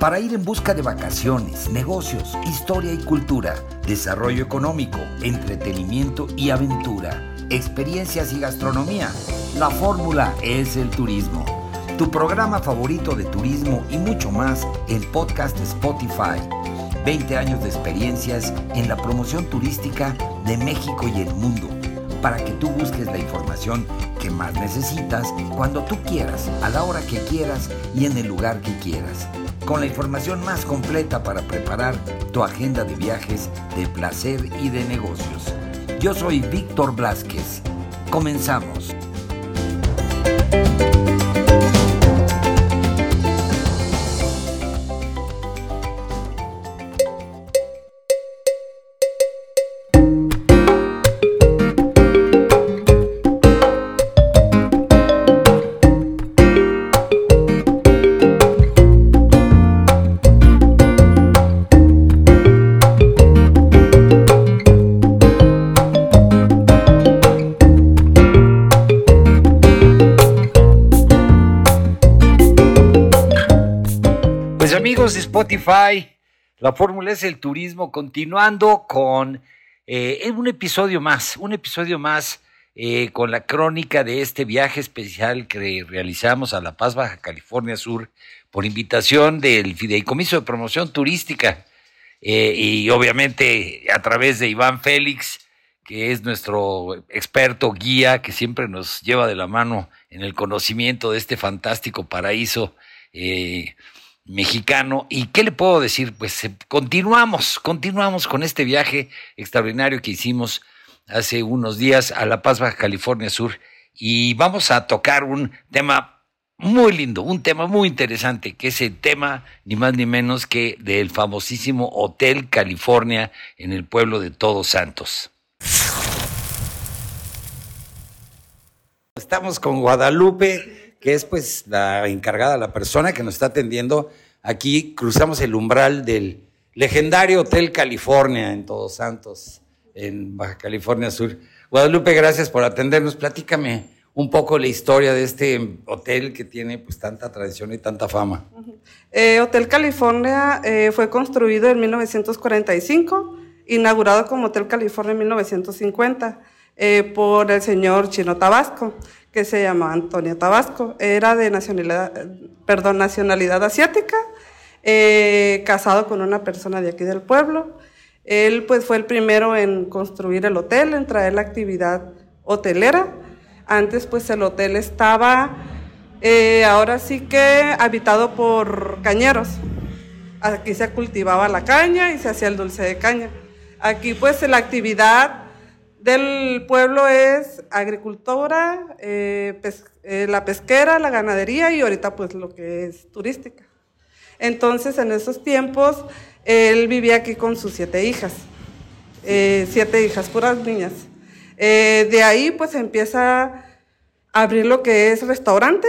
para ir en busca de vacaciones, negocios, historia y cultura, desarrollo económico, entretenimiento y aventura, experiencias y gastronomía. La fórmula es el turismo. Tu programa favorito de turismo y mucho más en podcast Spotify. 20 años de experiencias en la promoción turística de México y el mundo para que tú busques la información que más necesitas cuando tú quieras, a la hora que quieras y en el lugar que quieras con la información más completa para preparar tu agenda de viajes, de placer y de negocios. Yo soy Víctor Blasquez. Comenzamos. Spotify. La fórmula es el turismo, continuando con eh, un episodio más, un episodio más eh, con la crónica de este viaje especial que realizamos a La Paz, Baja California Sur, por invitación del Fideicomiso de Promoción Turística eh, y obviamente a través de Iván Félix, que es nuestro experto guía que siempre nos lleva de la mano en el conocimiento de este fantástico paraíso mexicano. ¿Y qué le puedo decir? Pues eh, continuamos, continuamos con este viaje extraordinario que hicimos hace unos días a La Paz, Baja California Sur. Y vamos a tocar un tema muy lindo, un tema muy interesante, que es el tema ni más ni menos que del famosísimo Hotel California en el pueblo de Todos Santos. Estamos con Guadalupe que es pues la encargada, la persona que nos está atendiendo. Aquí cruzamos el umbral del legendario Hotel California en Todos Santos, en Baja California Sur. Guadalupe, gracias por atendernos. Platícame un poco la historia de este hotel que tiene pues tanta tradición y tanta fama. Eh, hotel California eh, fue construido en 1945, inaugurado como Hotel California en 1950 eh, por el señor Chino Tabasco que se llamaba Antonio Tabasco. Era de nacionalidad, perdón, nacionalidad asiática, eh, casado con una persona de aquí del pueblo. Él pues fue el primero en construir el hotel, en traer la actividad hotelera. Antes pues el hotel estaba eh, ahora sí que habitado por cañeros. Aquí se cultivaba la caña y se hacía el dulce de caña. Aquí pues la actividad del pueblo es agricultura, eh, eh, la pesquera, la ganadería y ahorita pues lo que es turística. Entonces en esos tiempos él vivía aquí con sus siete hijas, eh, siete hijas, puras niñas. de ahí pues empieza a abrir lo que es restaurante,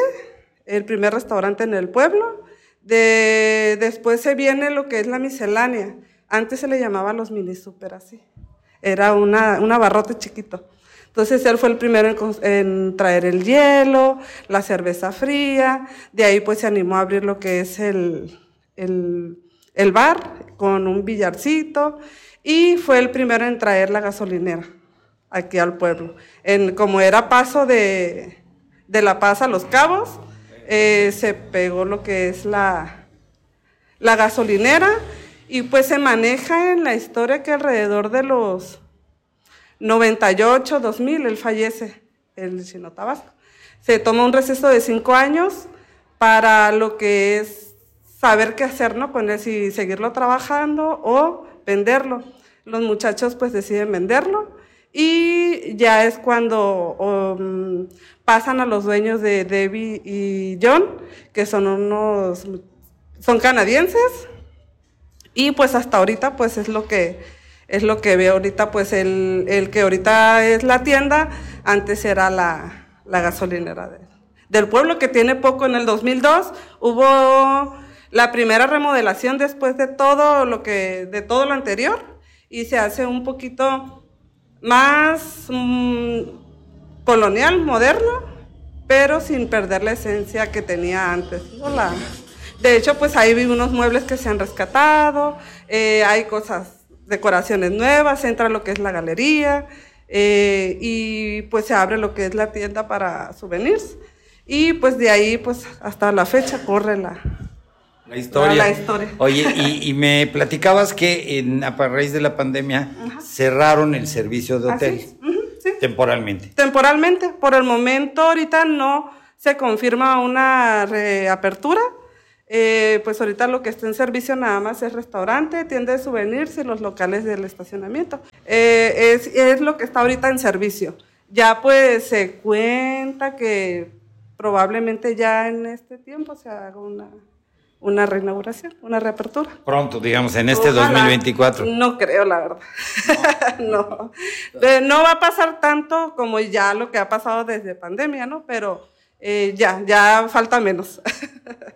el primer restaurante en el pueblo. De, después se viene lo que es la miscelánea. Antes se le llamaba los mini super así. Era una, un abarrote chiquito. Entonces él fue el primero en, traer el hielo, la cerveza fría, de ahí pues se animó a abrir lo que es el, el, bar con un billarcito y fue el primero en traer la gasolinera aquí al pueblo. En, como era paso de, de La Paz a Los Cabos, eh, se pegó lo que es la, la gasolinera y pues se maneja en la historia que alrededor de los 98, 2000, él fallece, el Chino Tabasco. Se toma un receso de cinco años para lo que es saber qué hacer, ¿no? Con él, si seguirlo trabajando o venderlo. Los muchachos pues deciden venderlo y ya es cuando um, pasan a los dueños de Debbie y John, que son unos, son canadienses, y pues hasta ahorita pues es lo que es lo que veo ahorita, pues el, el que ahorita es la tienda, antes era la, la gasolinera del pueblo, que tiene poco, en el 2002 hubo la primera remodelación después de todo lo que, de todo lo anterior, y se hace un poquito más mm, colonial, moderno, pero sin perder la esencia que tenía antes. De hecho, pues ahí vi unos muebles que se han rescatado, eh, hay cosas, decoraciones nuevas, entra lo que es la galería eh, y pues se abre lo que es la tienda para souvenirs. Y pues de ahí, pues hasta la fecha corre la, la historia. Oye, y, me platicabas que en, a raíz de la pandemia cerraron el servicio de hotel. Temporalmente. Temporalmente. Por el momento, ahorita no se confirma una reapertura. Eh, pues ahorita lo que está en servicio nada más es restaurante, tienda de souvenirs y los locales del estacionamiento. Eh, es, es lo que está ahorita en servicio. Ya pues se cuenta que probablemente ya en este tiempo se haga una, una reinauguración, una reapertura. Pronto, digamos, en este 2024. No creo, la verdad. no. no va a pasar tanto como ya lo que ha pasado desde pandemia, ¿no? Pero eh, ya, ya falta menos.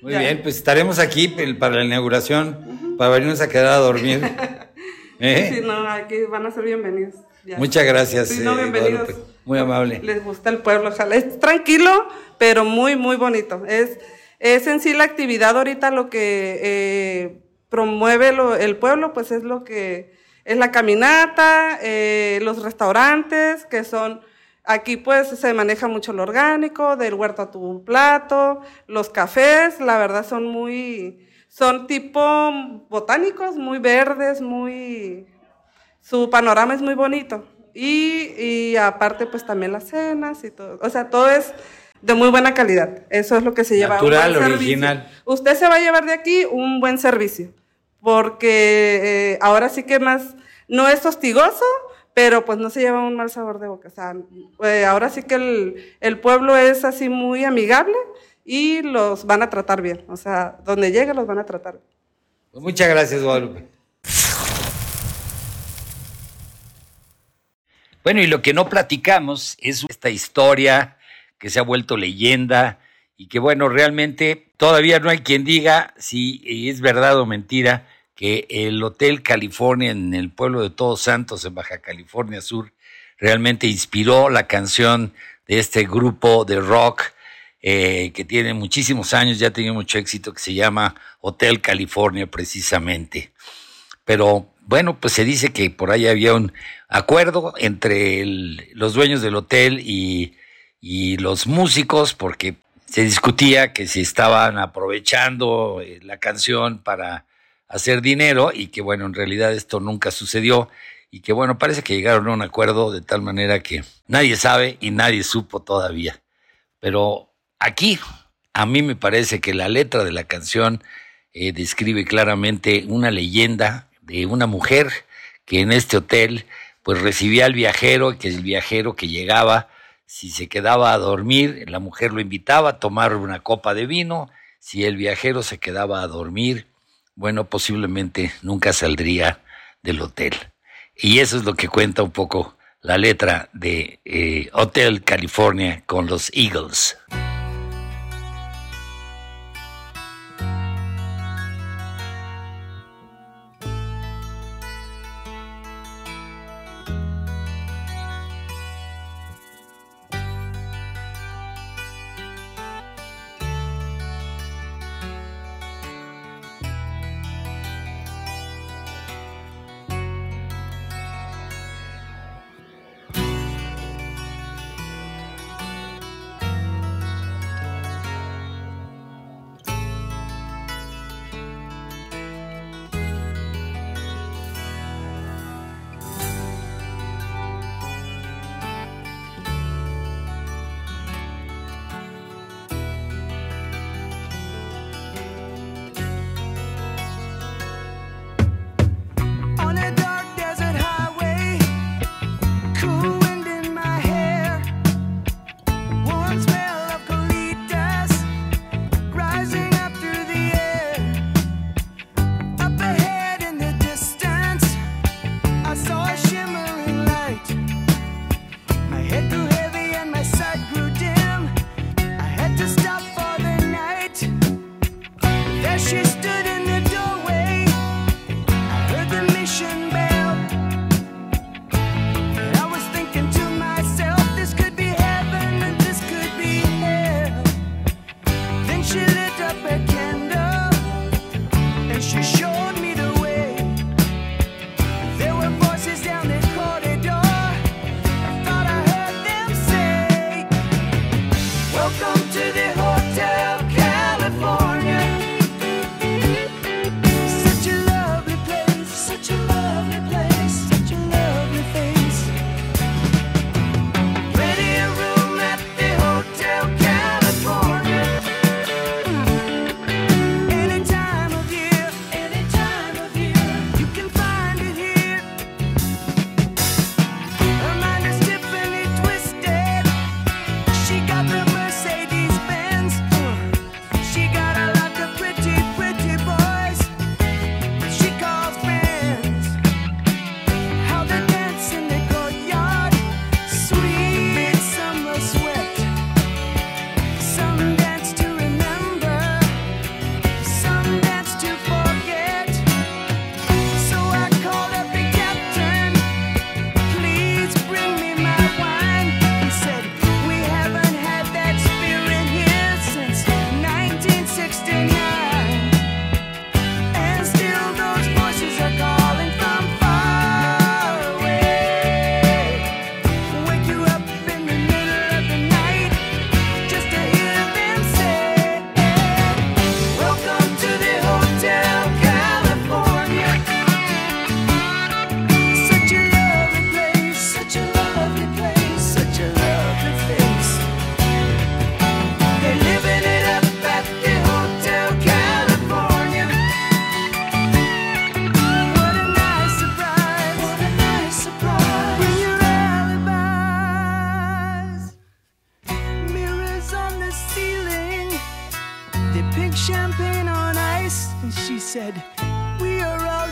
Muy bien, pues estaremos aquí para la inauguración, para venirnos a quedar a dormir. ¿Eh? Sí, no, aquí van a ser bienvenidos. Muchas gracias. Sí, no, eh, bienvenidos. Muy amable. Les gusta el pueblo, ojalá. Es tranquilo, pero muy, muy bonito. Es, es en sí la actividad ahorita lo que eh, promueve el pueblo, pues es lo que es la caminata, eh, los restaurantes, que son, aquí pues se maneja mucho lo orgánico, del huerto a tu plato, los cafés, la verdad son muy, son tipo botánicos, muy verdes, muy, su panorama es muy bonito. Y, y aparte pues también las cenas y todo, o sea, todo es de muy buena calidad. Eso es lo que se lleva. Natural, original. Usted se va a llevar de aquí un buen servicio, porque eh, ahora sí que más, no es hostigoso, pero pues no se lleva un mal sabor de boca. O sea, eh, ahora sí que el, el, pueblo es así muy amigable y los van a tratar bien. O sea, donde llegue los van a tratar bien. Pues muchas gracias, Guadalupe. Bueno, y lo que no platicamos es esta historia que se ha vuelto leyenda y que bueno, realmente todavía no hay quien diga si es verdad o mentira que el Hotel California en el pueblo de Todos Santos, en Baja California Sur, realmente inspiró la canción de este grupo de rock eh, que tiene muchísimos años, ya tiene mucho éxito, que se llama Hotel California precisamente. Pero bueno, pues se dice que por ahí había un acuerdo entre los dueños del hotel y y los músicos, porque se discutía que si estaban aprovechando eh, la canción para hacer dinero y que bueno, en realidad esto nunca sucedió y que bueno, parece que llegaron a un acuerdo de tal manera que nadie sabe y nadie supo todavía. Pero aquí a mí me parece que la letra de la canción eh, describe claramente una leyenda de una mujer que en este hotel pues recibía al viajero, que el viajero que llegaba si se quedaba a dormir, la mujer lo invitaba a tomar una copa de vino. Si el viajero se quedaba a dormir, bueno, posiblemente nunca saldría del hotel. Y eso es lo que cuenta un poco la letra de eh, Hotel California con los Eagles.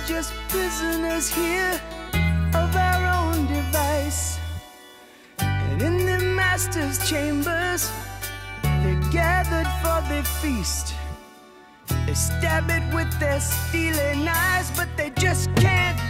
just prisoners here of our own device. And in the master's chambers, they're gathered for the feast. They stab it with their stealing eyes, but they just can't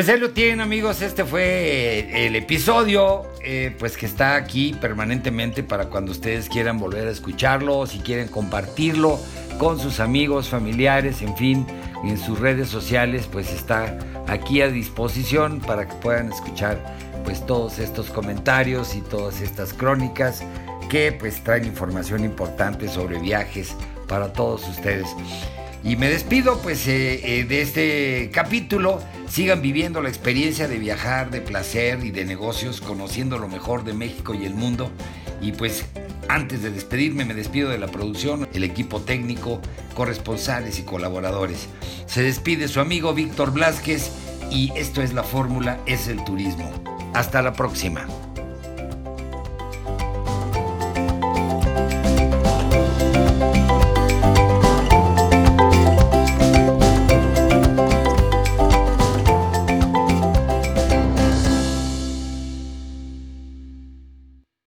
Pues ahí lo tienen amigos, este fue el episodio, eh, pues que está aquí permanentemente para cuando ustedes quieran volver a escucharlo, si quieren compartirlo con sus amigos, familiares, en fin, en sus redes sociales, pues está aquí a disposición para que puedan escuchar pues todos estos comentarios y todas estas crónicas que pues traen información importante sobre viajes para todos ustedes. Y me despido pues eh, eh, de este capítulo. Sigan viviendo la experiencia de viajar, de placer y de negocios, conociendo lo mejor de México y el mundo. Y pues antes de despedirme me despido de la producción, el equipo técnico, corresponsales y colaboradores. Se despide su amigo Víctor Blázquez y esto es la fórmula, es el turismo. Hasta la próxima.